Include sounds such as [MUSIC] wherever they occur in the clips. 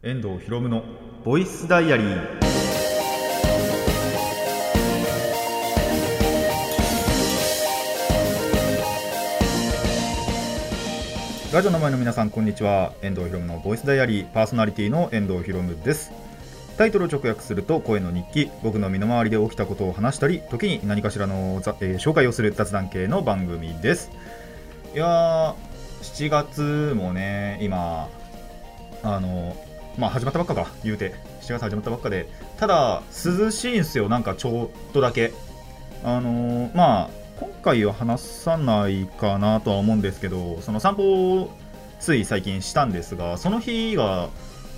遠藤博夢のボイスダイアリー。ラジオの前の皆さんこんにちは。遠藤博夢のボイスダイアリー。パーソナリティの遠藤博夢です。タイトルを直訳すると声の日記。僕の身の回りで起きたことを話したり時に何かしらの、えー、紹介をする雑談系の番組です。いやー7月もね今あのまあ始まったばっかか言うて。7月始まったばっかで。ただ涼しいんすよなんかちょっとだけ。あのー、まあ今回は話さないかなとは思うんですけどその散歩をつい最近したんですがその日が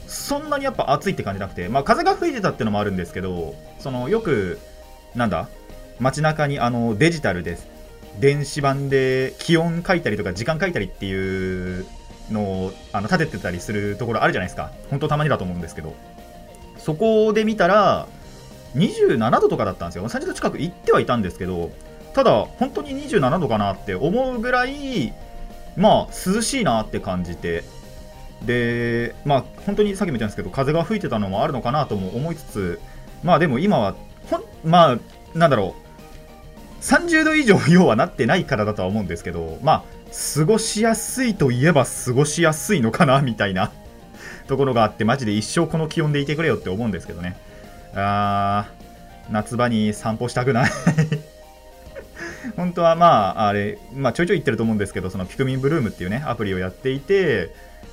そんなにやっぱ暑いって感じなくて、まあ、風が吹いてたってのもあるんですけどそのよくなんだ街中にあのデジタルです。電子版で気温書いたりとか時間書いたりっていうのあの立ててたりするところあるじゃないですか。本当たまにだと思うんですけど。そこで見たら27度とかだったんですよ。30度近く行ってはいたんですけどただ本当に27度かなって思うぐらいまあ涼しいなって感じて。でまあ本当にさっきも言ったんですけど風が吹いてたのもあるのかなとも思いつつまあでも今はほんまあなんだろう。30度以上要はなってないからだとは思うんですけどまあ過ごしやすいといえば過ごしやすいのかなみたいな。[LAUGHS] ところがあってマジで一生この気温でいてくれよって思うんですけどね。あー夏場に散歩したくない。[LAUGHS] 本当はまああれ、まあ、ちょいちょい言ってると思うんですけどそのピクミンブルームっていうねアプリをやっていて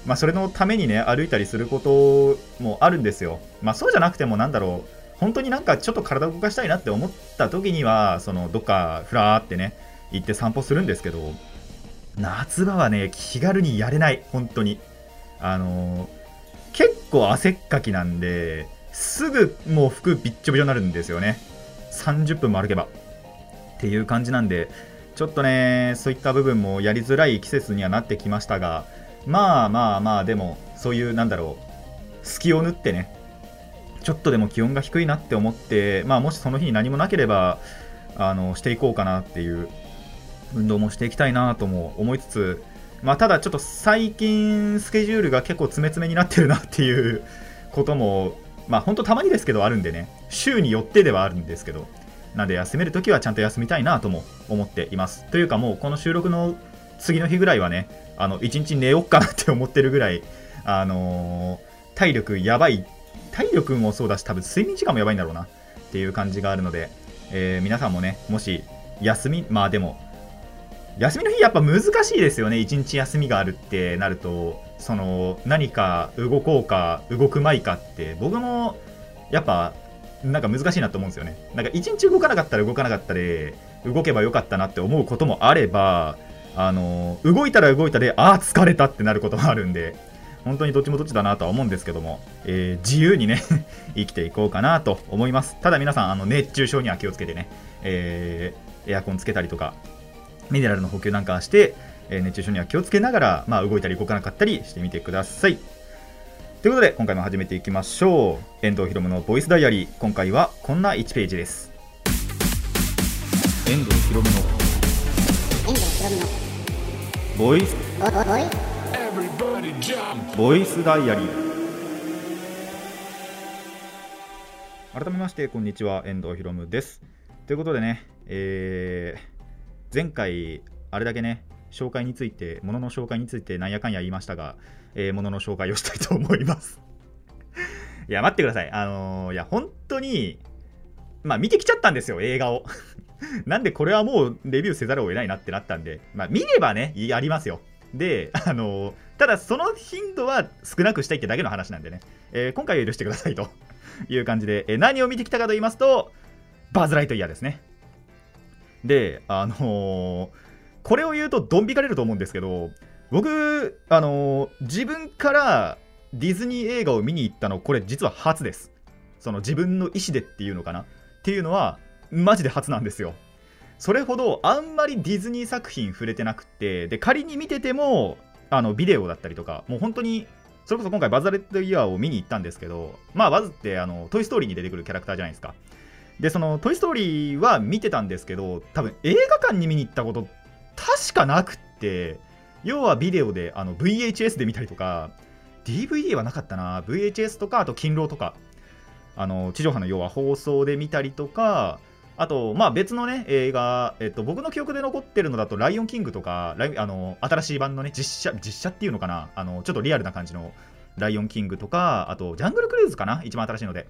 まあ、それのためにね歩いたりすることもあるんですよ。まあ、そうじゃなくてもなんだろう本当になんかちょっと体を動かしたいなって思った時にはそのどっかふらーってね行って散歩するんですけど夏場はね気軽にやれない本当に。あのー、結構汗っかきなんですぐもう服びっちょびちょになるんですよね。30分も歩けば。っていう感じなんでちょっとねそういった部分もやりづらい季節にはなってきましたがまあまあまあでもそういうなんだろう隙を縫ってねちょっとでも気温が低いなって思ってまあもしその日に何もなければあのしていこうかなっていう運動もしていきたいなとも思いつつまあただちょっと最近スケジュールが結構詰め詰めになってるなっていう [LAUGHS] こともまあ本当たまにですけどあるんでね週によってではあるんですけどなんで休めるときはちゃんと休みたいなとも思っています。というかもうこの収録の次の日ぐらいはねあの1日寝よっかなって思ってるぐらい、あのー、体力やばい体力もそうだし多分睡眠時間もやばいんだろうなっていう感じがあるので、えー、皆さんもねもし休みまあでも休みの日やっぱ難しいですよね。1日休みがあるってなるとその何か動こうか動くまいかって。僕もやっぱなんか難しいなと思うんですよね。なんか1日動かなかったら動かなかったで動けばよかったなって思うこともあればあの動いたら動いたでああ疲れたってなることもあるんで本当にどっちもどっちだなとは思うんですけども、えー、自由にね [LAUGHS] 生きていこうかなと思います。ただ皆さんあの熱中症には気をつけてね、えー、エアコンつけたりとかミネラルの補給なんかして、え、熱中症には気をつけながら、まあ、動いたり動かなかったりしてみてください。ということで今回も始めていきましょう。遠藤ひろむのボイスダイアリー。今回はこんな1ページです。遠藤ひろむの遠藤ひろむのボイスボイスダイアリー。改めましてこんにちは。遠藤ひろむです。ということでね、えー、前回あれだけね紹介についてものの紹介についてなんやかんや言いましたが、えー、ものの紹介をしたいと思います。[LAUGHS] いや待ってください。あのー、いや本当にまあ見てきちゃったんですよ映画を。[LAUGHS] なんでこれはもうレビューせざるを得ないなってなったんで、まあ見ればね、やりますよ。で、あのー、ただその頻度は少なくしたいってだけの話なんでね、えー、今回は許してくださいという感じで、え、何を見てきたかと言いますと、バズ・ライトイヤーですね。で、あのこれを言うとドン引かれると思うんですけど、僕、あの自分からディズニー映画を見に行ったの、これ実は初です。その自分の意思でっていうのかな？っていうのは、マジで初なんですよ。それほどあんまりディズニー作品触れてなくて、で、仮に見てても、あの、ビデオだったりとか、もう本当に、それこそ今回バズ・レッド・イヤーを見に行ったんですけど、まあ、バズって、あの、トイ・ストーリーに出てくるキャラクターじゃないですか。で、その、トイ・ストーリーは見てたんですけど、多分映画館に見に行ったこと、確かなくって、要はビデオで、あの、VHS で見たりとか、DVD はなかったな。VHS とかあと勤労とかあの地上波の要は放送で見たりとかあと、まあ、別のね、映画、えっと、僕の記憶で残ってるのだと、ライオンキングとか、ライあの新しい版のね、実写、実写っていうのかな、あのちょっとリアルな感じのライオンキングとか、あと、ジャングルクルーズかな、一番新しいので。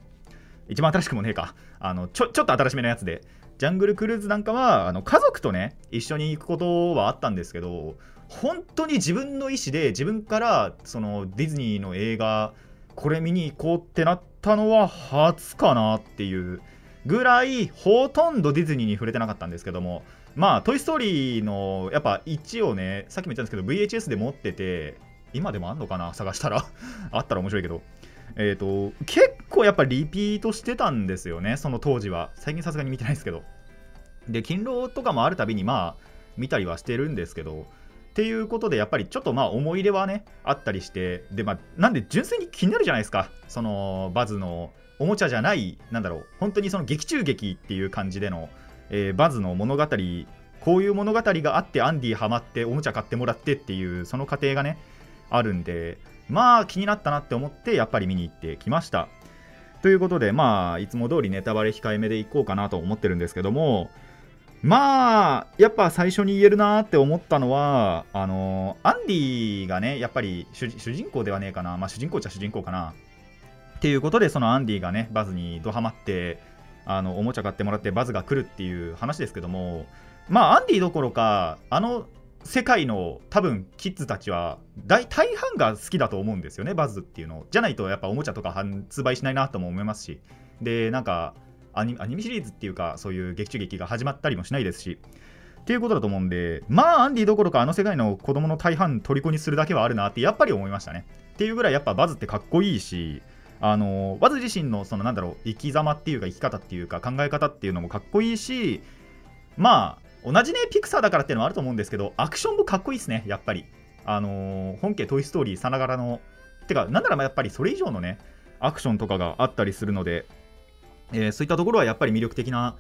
一番新しくもねえか。あのちょちょっと新しめのやつで。ジャングルクルーズなんかは、あの家族とね、一緒に行くことはあったんですけど、本当に自分の意思で、自分からそのディズニーの映画、これ見に行こうってなったのは初かなっていうぐらいほとんどディズニーに触れてなかったんですけどもまあ「トイ・ストーリー」のやっぱ1をねさっきも言ったんですけど VHS で持ってて今でもあんのかな？探したらあったら面白いけどえっ、ー、と結構やっぱリピートしてたんですよね。その当時は。最近さすがに見てないですけど。で勤労とかもあるたびにまあ見たりはしてるんですけど。っていうことでやっぱりちょっとまあ思い入れはねあったりして。でまあなんで純粋に気になるじゃないですか。そのバズのおもちゃじゃないなんだろう。本当にその劇中劇っていう感じでの、えー、バズの物語。こういう物語があってアンディハマっておもちゃ買ってもらってっていうその過程がねあるんで。まあ気になったなって思ってやっぱり見に行ってきました。ということでまあいつも通りネタバレ控えめでいこうかなと思ってるんですけどもまあやっぱ最初に言えるなって思ったのはあのアンディがねやっぱり主人公ではねえかな。まあ主人公っちゃ主人公かな。っていうことでそのアンディがねバズにドハマってあのおもちゃ買ってもらってバズが来るっていう話ですけどもまあアンディどころかあの世界の多分キッズたちは大大半が好きだと思うんですよねバズっていうの。じゃないとやっぱおもちゃとか発売しないなとも思いますし。でなんかアニメシリーズっていうかそういう劇中劇が始まったりもしないですし。っていうことだと思うんでまあアンディどころかあの世界の子供の大半虜にするだけはあるなってやっぱり思いましたね。っていうぐらいやっぱバズってかっこいいしあのバズ自身のそのなんだろう生き様っていうか生き方っていうか考え方っていうのもかっこいいしまあ同じねピクサーだからっていうのはあると思うんですけどアクションもかっこいいですねやっぱり。あのー、本家トイ・ストーリーさながらの。てかなんならやっぱりそれ以上のねアクションとかがあったりするので、えー、そういったところはやっぱり魅力的な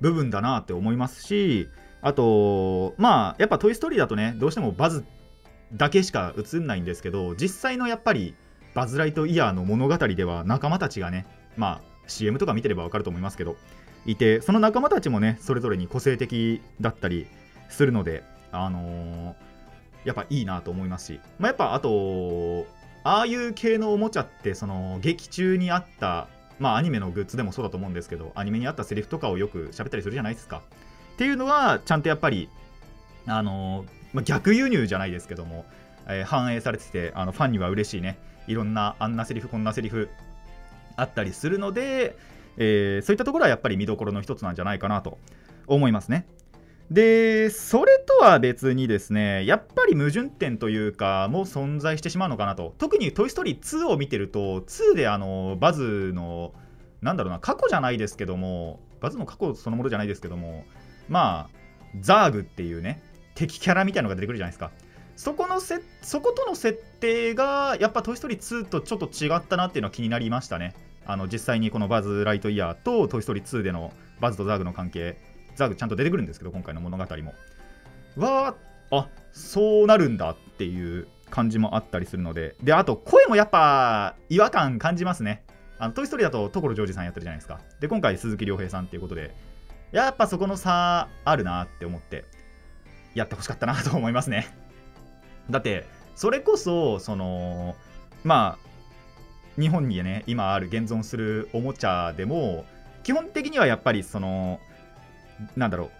部分だなって思いますしあとまあやっぱトイ・ストーリーだとねどうしてもバズだけしか映んないんですけど実際のやっぱりバズ・ライトイヤーの物語では仲間たちがね、まあ CM とか見てればわかると思いますけど、いて、その仲間たちもね、それぞれに個性的だったりするので、あのー、やっぱいいなと思いますし、まあ、やっぱあと、ああいう系のおもちゃって、その劇中にあった、まあアニメのグッズでもそうだと思うんですけど、アニメにあったセリフとかをよく喋ったりするじゃないですか。っていうのは、ちゃんとやっぱり、あのー、まあ、逆輸入じゃないですけども、えー、反映されてて、あのファンには嬉しいね。いろんなあんなセリフこんなセリフあったりするので、えー、そういったところはやっぱり見どころの一つなんじゃないかなと思いますね。で、それとは別にですね、やっぱり矛盾点というか、もう存在してしまうのかなと。特にトイ・ストーリー2を見てると、2であのバズの、なんだろうな、過去じゃないですけども、バズの過去そのものじゃないですけども、まあ、ザーグっていうね、敵キャラみたいなのが出てくるじゃないですか。そこのせそことの設定がやっぱ「トイ・ストーリー2」とちょっと違ったなっていうのは気になりましたねあの実際にこのバズ・ライトイヤーと「トイ・ストーリー2」でのバズとザーグの関係ザーグちゃんと出てくるんですけど今回の物語も。わああそうなるんだっていう感じもあったりするので。であと声もやっぱ違和感感じますね。あのトイ・ストーリーだと所ジョージさんやってるじゃないですか。で今回鈴木亮平さんっていうことでやっぱそこの差あるなって思ってやってほしかったなと思いますね。だってそれこそそのまあ日本にね今ある現存するおもちゃでも基本的にはやっぱりそのなんだろう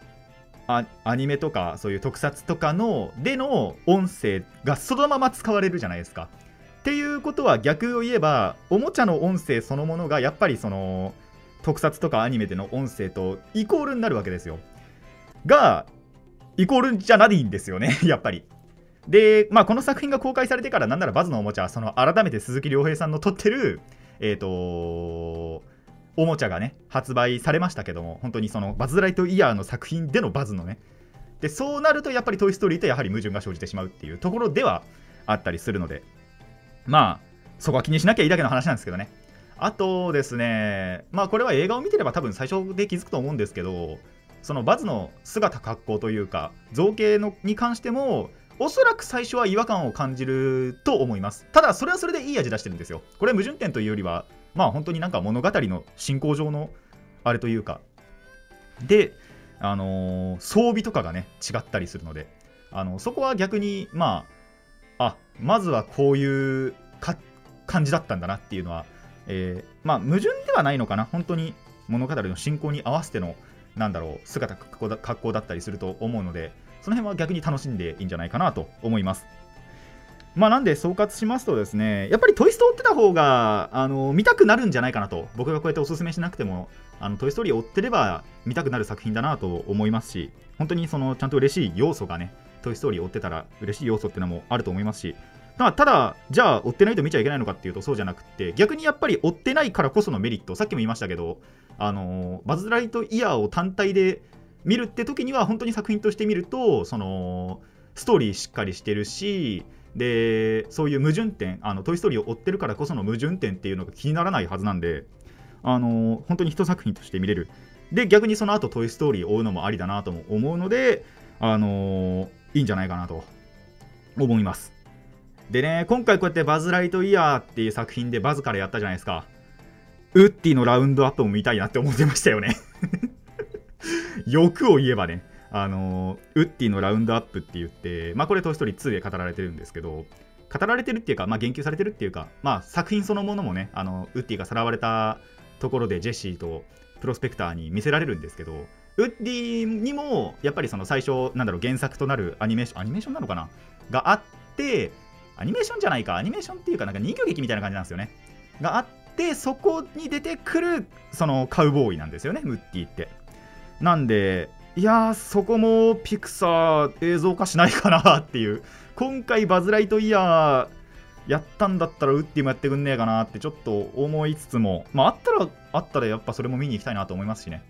アニメとかそういう特撮とかのでの音声がそのまま使われるじゃないですか。っていうことは逆を言えばおもちゃの音声そのものがやっぱりその特撮とかアニメでの音声とイコールになるわけですよ。がイコールじゃないんですよねやっぱり。で、まあ、この作品が公開されてから、なんならバズのおもちゃ、その改めて鈴木亮平さんの撮ってる、えっ、ー、とおもちゃがね、発売されましたけども、本当にそのバズ・ライトイヤーの作品でのバズのね、で、そうなるとやっぱりトイ・ストーリーとやはり矛盾が生じてしまうっていうところではあったりするので、まあ、そこは気にしなきゃいいだけの話なんですけどね。あとですね、まあこれは映画を見てれば多分最初で気づくと思うんですけど、そのバズの姿格好というか造形のに関してもおそらく最初は違和感を感じると思います。ただそれはそれでいい味出してるんですよ。これ矛盾点というよりはまあ本当になんか物語の進行上のあれというか。であのー、装備とかがね違ったりするので。あのそこは逆にまああまずはこういう感じだったんだなっていうのは、えー、まあ矛盾ではないのかな。本当に物語の進行に合わせてのなんだろう姿格好だったりすると思うので。その辺は逆に楽しんでいいんじゃないかなと思います。まあなんで総括しますとですねやっぱりトイストー追ってた方があの見たくなるんじゃないかなと僕がこうやっておすすめしなくてもあのトイ・ストーリーを追ってれば見たくなる作品だなと思いますし本当にそのちゃんと嬉しい要素がねトイ・ストーリー追ってたら嬉しい要素っていうのもあると思いますしただただじゃあ追ってないと見ちゃいけないのかっていうとそうじゃなくて逆にやっぱり追ってないからこそのメリットさっきも言いましたけどあのバズ・ライトイヤーを単体で見るって時には本当に作品として見るとそのストーリーしっかりしてるしでそういう矛盾点あのトイ・ストーリーを追ってるからこその矛盾点っていうのが気にならないはずなんであの本当に一作品として見れる。で逆にその後トイ・ストーリーを追うのもありだなとも思うのであのいいんじゃないかなと思います。でね今回こうやってバズ・ライトイヤーっていう作品でバズからやったじゃないですか。ウッディのラウンドアップも見たいなって思ってましたよね。欲を言えばねあのウッディのラウンドアップって言って、まあ、これ、トイ・ストーリー2で語られてるんですけど、語られてるっていうか、まあ、言及されてるっていうか、まあ、作品そのものもね、あのウッディがさらわれたところでジェシーとプロスペクターに見せられるんですけど、ウッディにもやっぱりその最初、なんだろう、原作となるアニメーション、アニメーションなのかな？があって、アニメーションじゃないか、アニメーションっていうか、なんか人形劇みたいな感じなんですよね。があって、そこに出てくる、そのカウボーイなんですよね、ウッディって。なんで、いやそこもピクサー映像化しないかなっていう、今回バズ・ライトイヤー、やったんだったらウッディもやってくんねえかなってちょっと思いつつも、まあ、あったらあったらやっぱそれも見に行きたいなと思いますしね。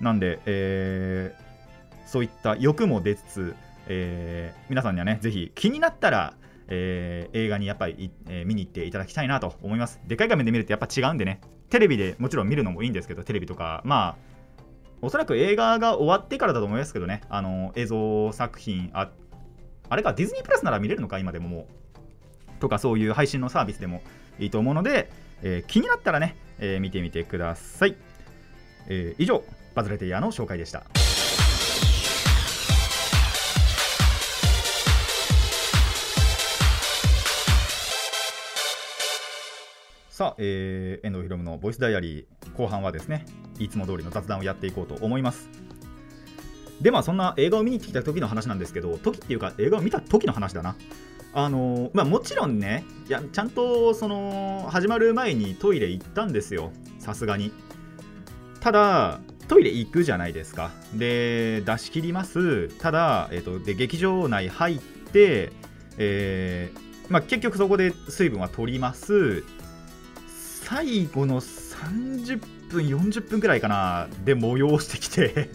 なんで、えー、そういった欲も出つつ、えー、皆さんにはね、ぜひ気になったら、えー、映画にやっぱり、え、見に行っていただきたいなと思います。でかい画面で見るとやっぱ違うんでね、テレビでもちろん見るのもいいんですけど、テレビとか、まあ、おそらく映画が終わってからだと思いますけどね、あの映像作品あ、あれか、ディズニープラスなら見れるのか、今でももう。とかそういう配信のサービスでもいいと思うので、えー、気になったらね、えー、見てみてください、えー、以上バズレテイヤーの紹介でした。さあ、えー、遠藤ひろむのボイスダイアリー後半はですねいつも通りの雑談をやっていこうと思います。でまあそんな映画を見に行ってきた時の話なんですけど時っていうか映画を見た時の話だな。あのまあ、もちろんねいやちゃんとその始まる前にトイレ行ったんですよ。さすがに。ただトイレ行くじゃないですか。で出し切ります。ただ、えーと、で劇場内入って、えー、まあ、結局そこで水分は取ります。最後の30分40分くらいかなで催してきて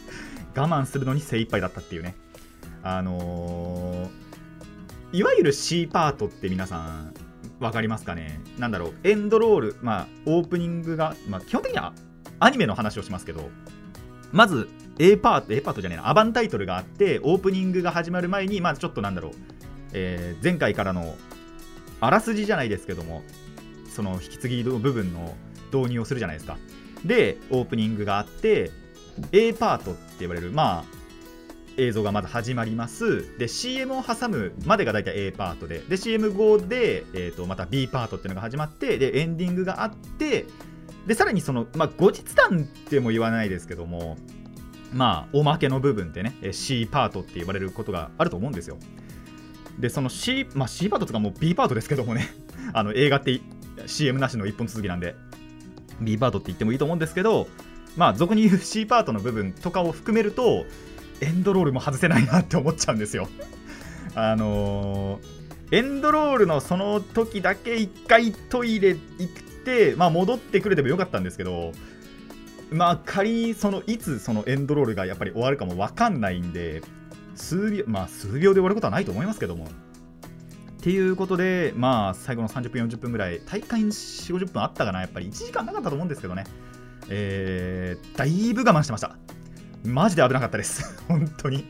[LAUGHS] 我慢するのに精一杯だったっていうね。あのーいわゆる C パートって皆さん分かりますかね？なんだろうエンドロール、まあ、オープニングが、まあ、基本的にはアニメの話をしますけどまず A パート A パートじゃねえなアバンタイトルがあってオープニングが始まる前にまずちょっとなんだろう、えー、前回からのあらすじじゃないですけどもその引き継ぎの部分の導入をするじゃないですか。でオープニングがあって A パートって言われるまあ映像がまだ始まります。で CM を挟むまでが大体 A パートで。で CM 後で、えー、とまた B パートっていうのが始まってでエンディングがあってでさらにその、まあ、後日談っても言わないですけどもまあおまけの部分でね C パートって言われることがあると思うんですよ。でその C,、まあ、C パートとかもう B パートですけどもね。[LAUGHS] あの映画って CM なしの一本続きなんで B パートって言ってもいいと思うんですけどまあ俗に言う C パートの部分とかを含めるとエンドロールも外せないなって思っちゃうんですよ。[LAUGHS] あのー、エンドロールのその時だけ1回トイレ行って、まあ、戻ってくれてもよかったんですけどまあ仮にそのいつそのエンドロールがやっぱり終わるかも分かんないんで数秒まあ数秒で終わることはないと思いますけども。っていうことでまあ最後の30分40分ぐらい大会に4 5 0分あったかなやっぱり。1時間なかったと思うんですけどね。えー、だいぶ我慢してました。マジで危なかったです。[LAUGHS] 本当に。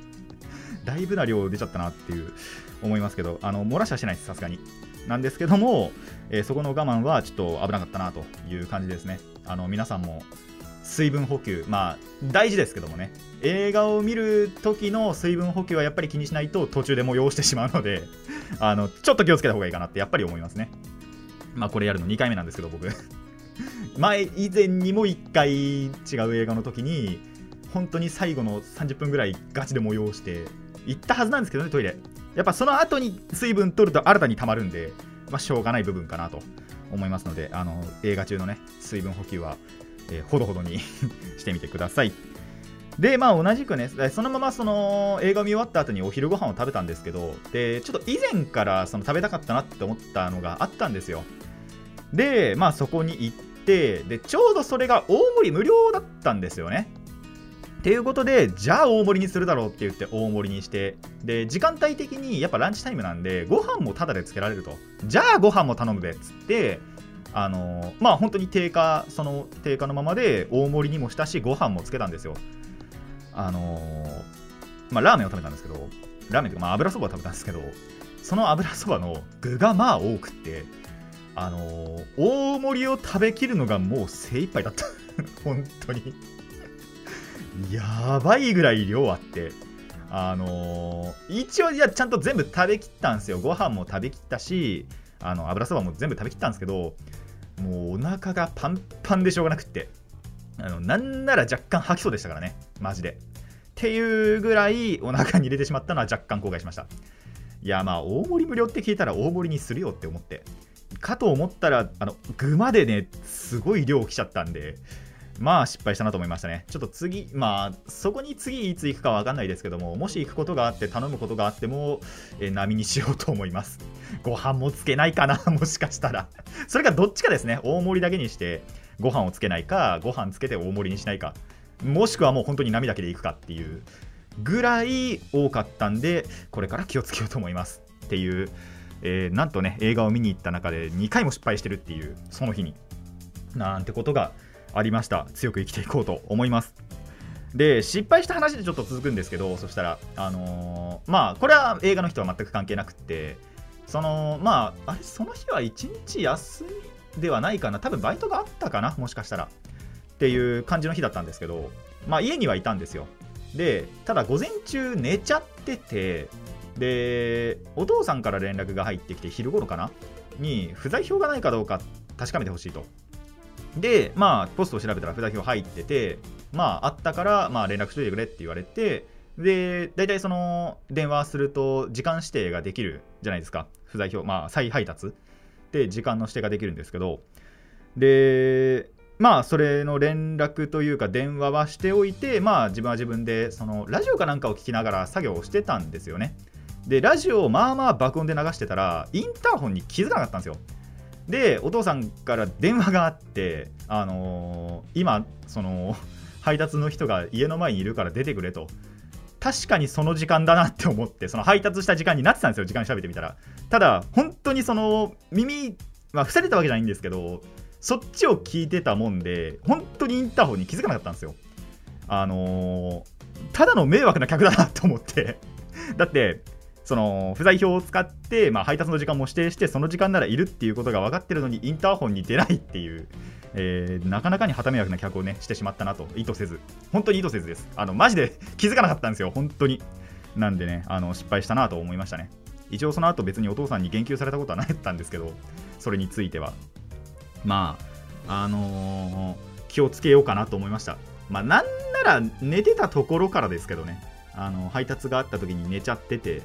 だいぶな量出ちゃったなっていう思いますけど、あの漏らしはしないです、さすがに。なんですけども、えー、そこの我慢はちょっと危なかったなという感じですね。あの皆さんも水分補給、まあ大事ですけどもね、映画を見る時の水分補給はやっぱり気にしないと途中で催してしまうので [LAUGHS] あのちょっと気をつけた方がいいかなってやっぱり思いますね。まあこれやるの2回目なんですけど僕。[LAUGHS] 前以前にも1回違う映画の時に本当に最後の30分ぐらいガチで催して行ったはずなんですけどねトイレ。やっぱその後に水分取ると新たに溜まるんで、まあ、しょうがない部分かなと思いますのであの映画中のね水分補給は、えー、ほどほどに [LAUGHS] してみてください。でまあ同じくねそのままその映画見終わった後にお昼ご飯を食べたんですけどでちょっと以前からその食べたかったなって思ったのがあったんですよ。でまあそこに行ってでちょうどそれが大盛り無料だったんですよね。っていうことで、じゃあ大盛りにするだろうって言って大盛りにして、で、時間帯的にやっぱランチタイムなんで、ご飯もタダでつけられると。じゃあご飯も頼むべっつって、あの、まあ本当に定価、その定価のままで大盛りにもしたし、ご飯もつけたんですよ。あの、まあラーメンを食べたんですけど、ラーメンというか、まあ油そばを食べたんですけど、その油そばの具がまあ多くって、あの、大盛りを食べきるのがもう精一杯だった。[LAUGHS] 本当にやばいぐらい量あって、あの、一応いやちゃんと全部食べきったんですよご飯も食べきったしあの油そばも全部食べきったんですけどもうお腹がパンパンでしょうがなくって。あのなんなら若干吐きそうでしたからねマジで。っていうぐらいお腹に入れてしまったのは若干後悔しました。いやまあ大盛り無料って聞いたら大盛りにするよって思って。かと思ったらあの具までねすごい量来ちゃったんでまあ失敗したなと思いましたね。ちょっと次、まあそこに次いつ行くかわかんないですけども、もし行くことがあって頼むことがあっても、え、波にしようと思います。[LAUGHS] ご飯もつけないかな、[LAUGHS] もしかしたら。それかどっちかですね。大盛りだけにしてご飯をつけないか、ご飯つけて大盛りにしないか。もしくはもう本当に波だけで行くかっていうぐらい多かったんで、これから気をつけようと思います。っていう、えー、なんとね、映画を見に行った中で2回も失敗してるっていう、その日に。なんてことがありました。強く生きていこうと思います。で失敗した話でちょっと続くんですけどそしたらあのー、まあこれは映画の人は全く関係なくってそのまああれその日は1日休みではないかな。多分バイトがあったかなもしかしたら。っていう感じの日だったんですけどまあ家にはいたんですよ。でただ午前中寝ちゃっててでお父さんから連絡が入ってきて昼頃かな？に不在票がないかどうか確かめてほしいと。で、まあ、ポストを調べたら札表入ってて、まあ、あったから、まあ、連絡しといてくれって言われて、で、大体その、電話すると、時間指定ができるじゃないですか。不在表、まあ、再配達で、時間の指定ができるんですけど、で、まあ、それの連絡というか、電話はしておいて、まあ、自分は自分で、その、ラジオかなんかを聞きながら作業をしてたんですよね。で、ラジオをまあまあ爆音で流してたら、インターホンに気づかなかったんですよ。でお父さんから電話があってあのー、今その配達の人が家の前にいるから出てくれと。確かにその時間だなって思ってその配達した時間になってたんですよ時間調べてみたら。ただ本当にその耳まあ伏せれたわけじゃないんですけどそっちを聞いてたもんで本当にインターホンに気づかなかったんですよ。あのー、ただの迷惑な客だなと思って。だってその不在表を使って、まあ、配達の時間も指定してその時間ならいるっていうことが分かってるのにインターホンに出ないっていう、えー、なかなかに旗迷惑な客をねしてしまったなと意図せず。本当に意図せずです。あのマジで [LAUGHS] 気づかなかったんですよ。本当に。なんでねあの失敗したなと思いましたね。一応その後別にお父さんに言及されたことはなかったんですけどそれについては。まああのー、気をつけようかなと思いました。まあなんなら寝てたところからですけどね。あの配達があった時に寝ちゃってて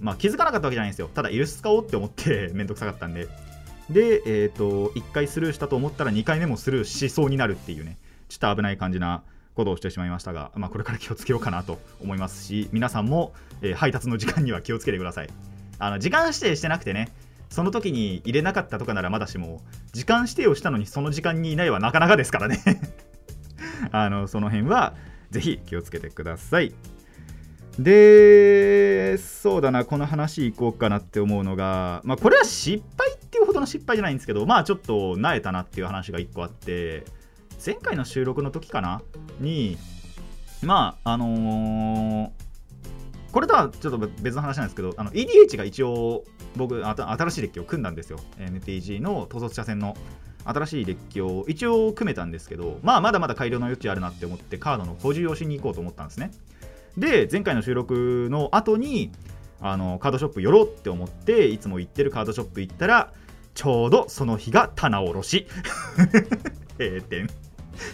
まあ、気づかなかったわけじゃないんですよ。ただ、イルス使おうって思ってめんどくさかったんで。で、えっ、ー、と、1回スルーしたと思ったら2回目もスルーしそうになるっていうね、ちょっと危ない感じなことをしてしまいましたが、まあ、これから気をつけようかなと思いますし、皆さんも、えー、配達の時間には気をつけてください。あの時間指定してなくてね、その時に入れなかったとかならまだしも、時間指定をしたのにその時間にいないはなかなかですからね [LAUGHS] あの、その辺はぜひ気をつけてください。で、そうだな、この話いこうかなって思うのが、まあ、これは失敗っていうほどの失敗じゃないんですけど、まあ、ちょっとなえたなっていう話が1個あって、前回の収録の時かな？に、まあ、あのー、これとはちょっと別の話なんですけどあの EDH が一応僕新しいデッキを組んだんですよ。MTG の統率車線の新しいデッキを一応組めたんですけどまあまだまだ改良の余地あるなって思ってカードの補充をしに行こうと思ったんですね。で前回の収録の後にあのカードショップ寄ろうって思っていつも行ってるカードショップ行ったらちょうどその日が棚卸し。[LAUGHS] 閉店。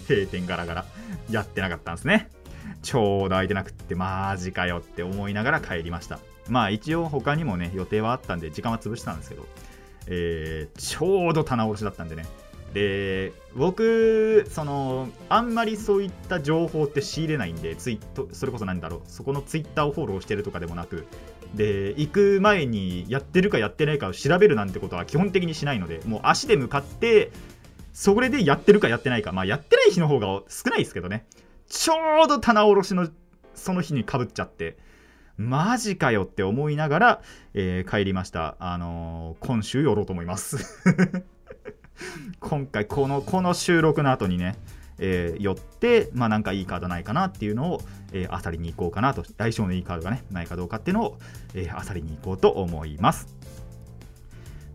閉店ガラガラ。やってなかったんですね。ちょうど空いてなくってマジかよって思いながら帰りました。まあ一応他にもね予定はあったんで時間は潰したんですけど、えー、ちょうど棚卸しだったんでね。で僕そのあんまりそういった情報って仕入れないんでツイそれこそ何だろうそこのツイッターをフォローしてるとかでもなくで行く前にやってるかやってないかを調べるなんてことは基本的にしないのでもう足で向かってそれでやってるかやってないかまあやってない日の方が少ないですけどね。ちょうど棚卸しのその日にかぶっちゃってマジかよって思いながら、えー、帰りました。あのー、今週寄ろうと思います。今回このこの収録の後にね、えー、寄って、まあ、なんかいいカードないかなっていうのを、えー、漁りに行こうかなと。相性のいいカードがねないかどうかっていうのを、えー、漁りに行こうと思います。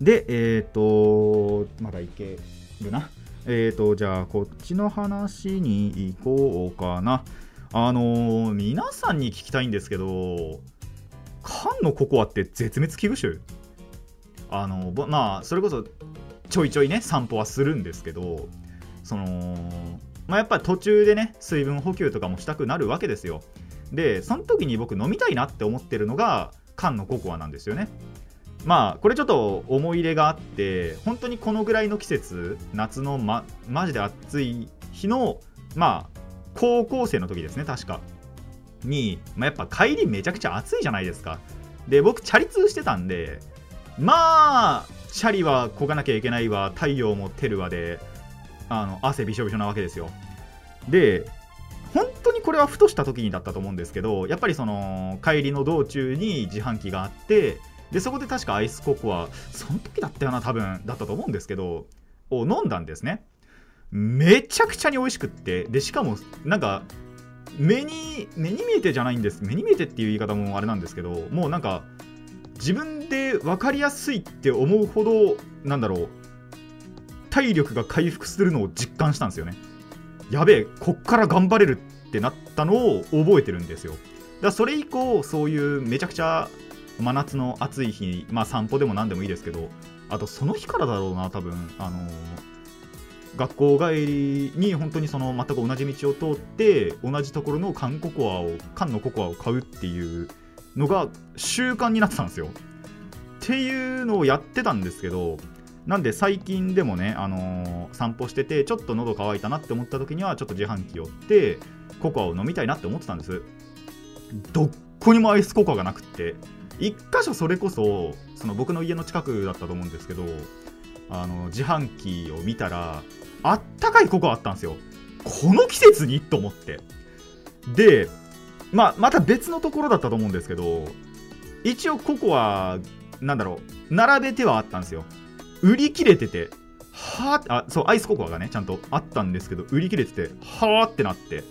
でえっ、ー、とまだいけるな。えっ、ー、とじゃあこっちの話に行こうかな。あのー、皆さんに聞きたいんですけど缶のココアって絶滅危惧種？あのまあそれこそちょいちょいね散歩はするんですけどそのまあやっぱり途中でね水分補給とかもしたくなるわけですよ。でその時に僕飲みたいなって思ってるのが缶のココアなんですよね。まあこれちょっと思い入れがあって本当にこのぐらいの季節夏のまマジで暑い日のまあ高校生の時ですね確か。に、まあ、やっぱ帰りめちゃくちゃ暑いじゃないですか。で僕チャリ通してたんでまあシャリはこがなきゃいけないわ太陽も照るわであの汗びしょびしょなわけですよ。で本当にこれはふとした時にだったと思うんですけどやっぱりその帰りの道中に自販機があってでそこで確かアイスココアその時だったよな多分だったと思うんですけどを飲んだんですね。めちゃくちゃに美味しくってでしかもなんか目に目に見えてじゃないんです。目に見えてっていう言い方もあれなんですけどもうなんか自分で分かりやすいって思うほどなんだろう体力が回復するのを実感したんですよね。やべえこっから頑張れるってなったのを覚えてるんですよ。だからそれ以降そういうめちゃくちゃ真夏の暑い日まあ散歩でも何でもいいですけどあとその日からだろうな多分あのー、学校帰りに本当にその全く同じ道を通って同じところの缶ココアを缶のココアを買うっていうのが習慣になってたんですよ。っていうのをやってたんですけどなんで最近でもね、あのー、散歩しててちょっと喉乾いたなって思った時にはちょっと自販機寄ってココアを飲みたいなって思ってたんです。どっこにもアイスココアがなくって。1箇所それこそその僕の家の近くだったと思うんですけどあの自販機を見たらあったかいココアあったんですよ。この季節にと思って。でまあ、また別のところだったと思うんですけど、一応ココア、なんだろう、並べてはあったんですよ。売り切れてて、はあ、あ、そう、アイスココアがね、ちゃんとあったんですけど、売り切れてて、はあってなって。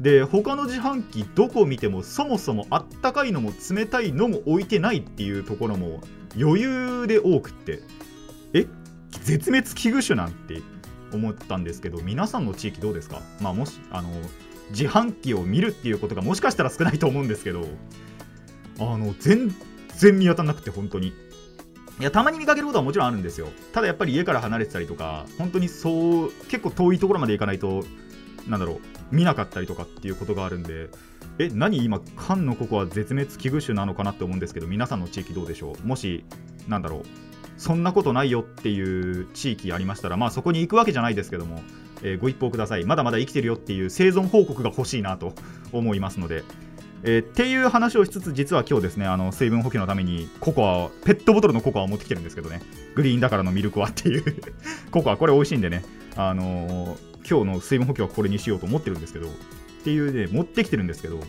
で、他の自販機どこ見ても、そもそもあったかいのも冷たいのも置いてないっていうところも余裕で多くって、え？絶滅危惧種なんて思ったんですけど、皆さんの地域どうですか？まあ、もし、あの、自販機を見るっていうことがもしかしたら少ないと思うんですけどあの全然見当たらなくて本当に。いやたまに見かけることはもちろんあるんですよ。ただやっぱり家から離れてたりとか本当にそう結構遠いところまで行かないとなんだろう見なかったりとかっていうことがあるんでえ何今缶のココア絶滅危惧種なのかなって思うんですけど皆さんの地域どうでしょう？もしなんだろうそんなことないよっていう地域ありましたらまあそこに行くわけじゃないですけどもえー、ご一報ください。まだまだ生きてるよっていう生存報告が欲しいなと思いますので、えー、っていう話をしつつ実は今日ですねあの水分補給のためにココアペットボトルのココアを持ってきてるんですけどね。グリーンだからのミルクはっていう。[LAUGHS] ココアこれ美味しいんでね。あのー、今日の水分補給はこれにしようと思ってるんですけど。っていうね持ってきてるんですけど。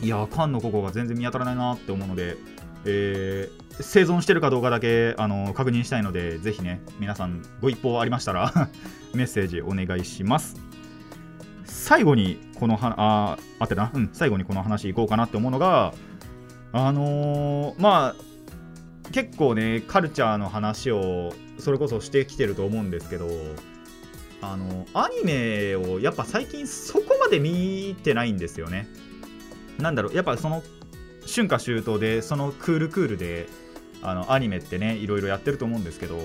いや缶のココアが全然見当たらないなって思うので。えー、生存してるかどうかだけあの確認したいので、ぜひね、皆さんご一報ありましたら [LAUGHS] メッセージお願いします。最後にこのはああってな、うん、最後にこの話いこうかなって思うのがあのー、まあ結構ねカルチャーの話をそれこそしてきてると思うんですけどあのアニメをやっぱ最近そこまで見てないんですよねなんだろうやっぱその春夏秋冬でそのクールクールであのアニメってねいろいろやってると思うんですけど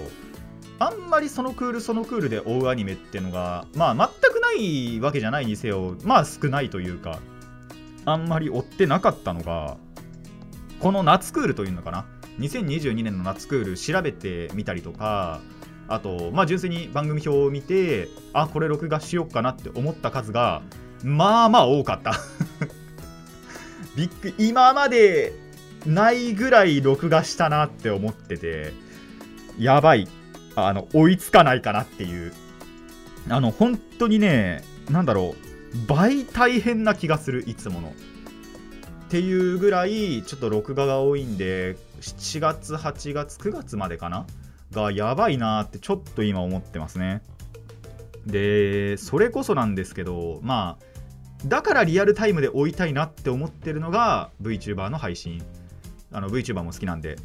あんまりそのクールそのクールで追うアニメっていうのがまあ全くないわけじゃないにせよまあ少ないというかあんまり追ってなかったのがこの夏クールというのかな？2022年の夏クール調べてみたりとかあとまあ純粋に番組表を見てあこれ録画しようかなって思った数がまあまあ多かった。びっく今までないぐらい録画したなって思っててやばい。あの追いつかないかなっていう。あの本当にねなんだろう倍大変な気がするいつもの。っていうぐらいちょっと録画が多いんで7月8月9月までかな？がやばいなってちょっと今思ってますね。でそれこそなんですけどまあだからリアルタイムで追いたいなって思ってるのが VTuber の配信。あの VTuber も好きなんで。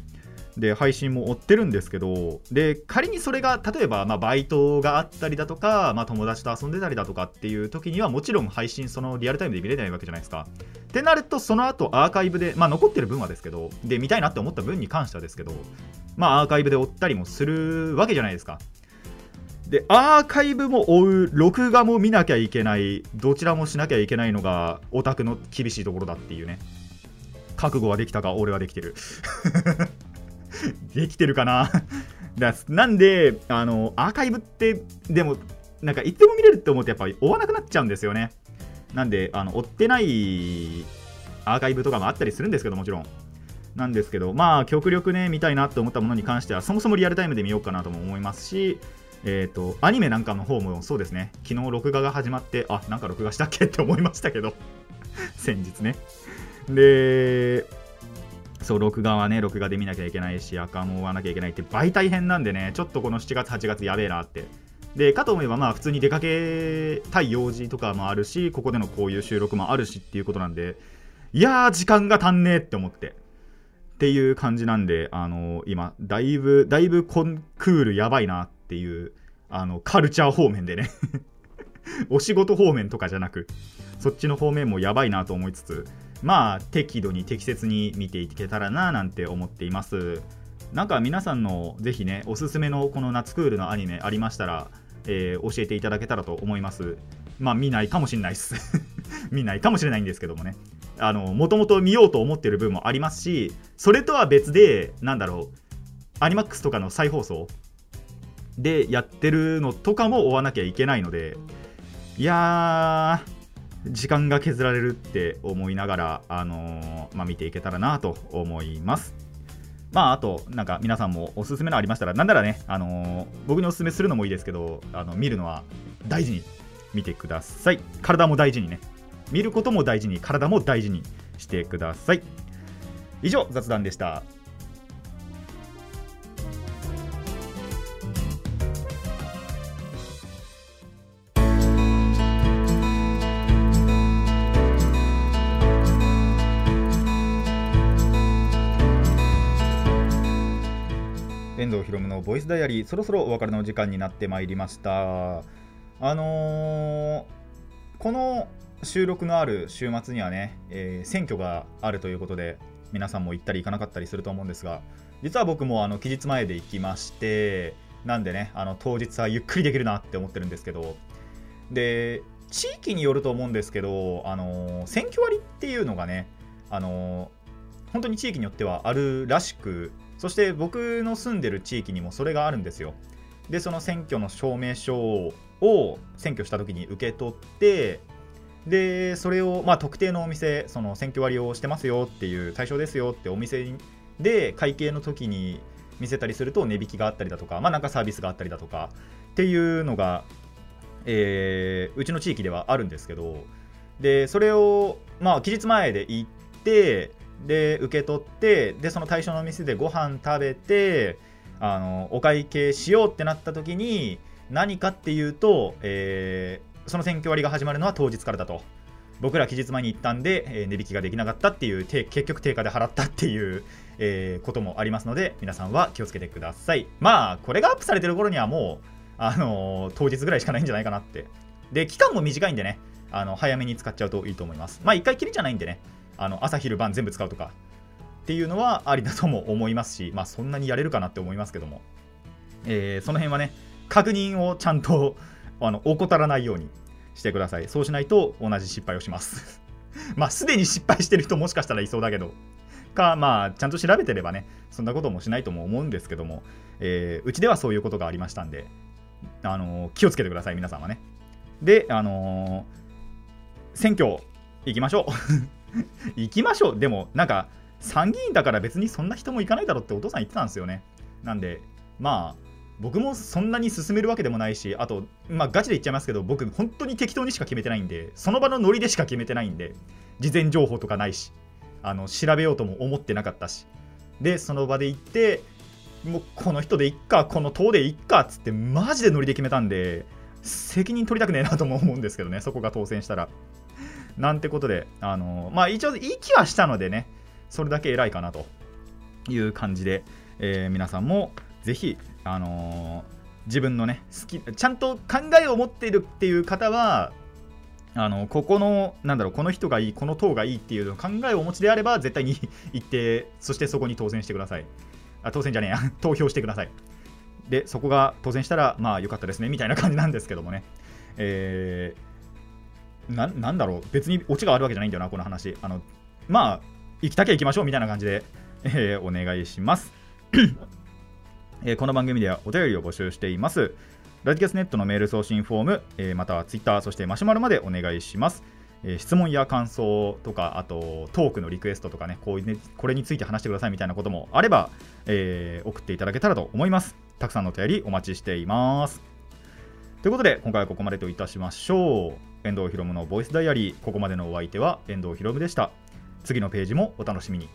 で配信も追ってるんですけどで仮にそれが例えば、まあ、バイトがあったりだとか、まあ、友達と遊んでたりだとかっていう時にはもちろん配信そのリアルタイムで見れないわけじゃないですか。ってなるとその後アーカイブで、まあ、残ってる分はですけどで見たいなって思った分に関してはですけどまあアーカイブで追ったりもするわけじゃないですか。でアーカイブも追う録画も見なきゃいけないどちらもしなきゃいけないのがオタクの厳しいところだっていうね。覚悟はできたか俺はできてる。[LAUGHS] できてるかな？だなんであのアーカイブってでもなんかいつでも見れるって思うとやっぱり追わなくなっちゃうんですよね。なんであの追ってないアーカイブとかもあったりするんですけどもちろん。なんですけどまあ極力ね見たいなって思ったものに関してはそもそもリアルタイムで見ようかなとも思いますしえっ、ー、とアニメなんかの方もそうですね昨日録画が始まってあなんか録画したっけ？[LAUGHS] って思いましたけど [LAUGHS] 先日ねでそう、録画はね、録画で見なきゃいけないし、赤も追わなきゃいけないって倍大変なんでね、ちょっとこの7月、8月やべえなって。で、かと思えば、まあ、普通に出かけたい用事とかもあるし、ここでのこういう収録もあるしっていうことなんで、いやー、時間が足んねえって思って。っていう感じなんで、あのー、今、だいぶ、だいぶコンクールやばいなっっていう、あの、カルチャー方面でね。[LAUGHS] お仕事方面とかじゃなく、そっちの方面もやばいなと思いつつ、まあ適度に適切に見ていけたらななんて思っています。なんか皆さんのぜひねおすすめのこの夏クールのアニメありましたら、えー、教えていただけたらと思います。まあ見ないかもしれないです。[LAUGHS] 見ないかもしれないんですけどもね。あのもともと見ようと思ってる分もありますしそれとは別でなんだろうアニマックスとかの再放送でやってるのとかも追わなきゃいけないのでいやー時間が削られるって思いながら、あのー、まあ、見ていけたらなと思います。まあ、あと、なんか皆さんもおすすめのありましたら、なんならね、あのー、僕におすすめするのもいいですけど、あの見るのは大事に見てください。体も大事にね。見ることも大事に、体も大事にしてください。以上、雑談でした。のボイスダイアリーそろそろお別れの時間になってまいりました。あのー、この収録のある週末にはね、えー、選挙があるということで皆さんも行ったり行かなかったりすると思うんですが実は僕もあの期日前で行きましてなんでねあの当日はゆっくりできるなって思ってるんですけどで地域によると思うんですけど、あのー、選挙割っていうのがね、あの、本当に地域によってはあるらしくそして僕の住んでる地域にもそれがあるんですよ。で、その選挙の証明書を選挙した時に受け取って、で、それを、まあ、特定のお店、その選挙割をしてますよっていう、対象ですよってお店で会計の時に見せたりすると値引きがあったりだとか、まあ、なんかサービスがあったりだとかっていうのが、えー、うちの地域ではあるんですけど、で、それを、まあ、期日前で行って、で受け取ってでその対象の店でご飯食べてあのお会計しようってなった時に何かっていうと、えその選挙割が始まるのは当日からだと。僕ら期日前に行ったんで、えー、値引きができなかったっていう結局定価で払ったっていう、えー、こともありますので皆さんは気をつけてください。まあこれがアップされてる頃にはもうあの、当日ぐらいしかないんじゃないかなって。で期間も短いんでねあの早めに使っちゃうといいと思います。まあ1回きりじゃないんでね。あの朝昼晩全部使うとかっていうのはありだとも思いますしまあそんなにやれるかなって思いますけども、えー、その辺はね確認をちゃんとあの怠らないようにしてください。そうしないと同じ失敗をします。[LAUGHS] まあ、すでに失敗してる人もしかしたらいそうだけど、か、まあ、ちゃんと調べてればね、そんなこともしないとも思うんですけども、えー、うちではそういうことがありましたんで、あのー、気をつけてください、皆さんはね。で、あのー、選挙行きましょう。[LAUGHS] [LAUGHS] 行きましょう。でも、なんか、参議院だから別にそんな人も行かないだろうってお父さん言ってたんですよね。なんで、まあ、僕もそんなに進めるわけでもないし、あと、まあ、ガチで言っちゃいますけど、僕、本当に適当にしか決めてないんで、その場のノリでしか決めてないんで、事前情報とかないし、あの調べようとも思ってなかったし、で、その場で行って、もうこの人でいっか、この党でいっかっつって、マジでノリで決めたんで、責任取りたくねえなとも思うんですけどね、そこが当選したら。なんてことで、あのまあ、一応、息はしたのでね、それだけ偉いかなという感じで、えー、皆さんもぜひあの、自分のね好きちゃんと考えを持っているっていう方はあのここのなんだろうこの人がいいこの党がいいっていう考えをお持ちであれば絶対に行ってそしてそこに当選してください。あ当選じゃねえや。[LAUGHS] 投票してください。でそこが当選したらまあ良かったですねみたいな感じなんですけどもね。えー、ななんだろう別にオチがあるわけじゃないんだよなこの話あのまあ行きたきゃ行きましょうみたいな感じで、えー、お願いしますえー、この番組ではお便りを募集しています。ラジキャスネットのメール送信フォーム、えー、またはツイッター、そしてマシュマロまでお願いします。え、質問や感想とか、あとトークのリクエストとかね、こういうねこれについて話してくださいみたいなこともあれば、え、送っていただけたらと思います。たくさんのお便りお待ちしています。ということで、今回はここまでといたしましょう。遠藤ひろむのボイスダイアリー、ここまでのお相手は遠藤博文でした。次のページもお楽しみに。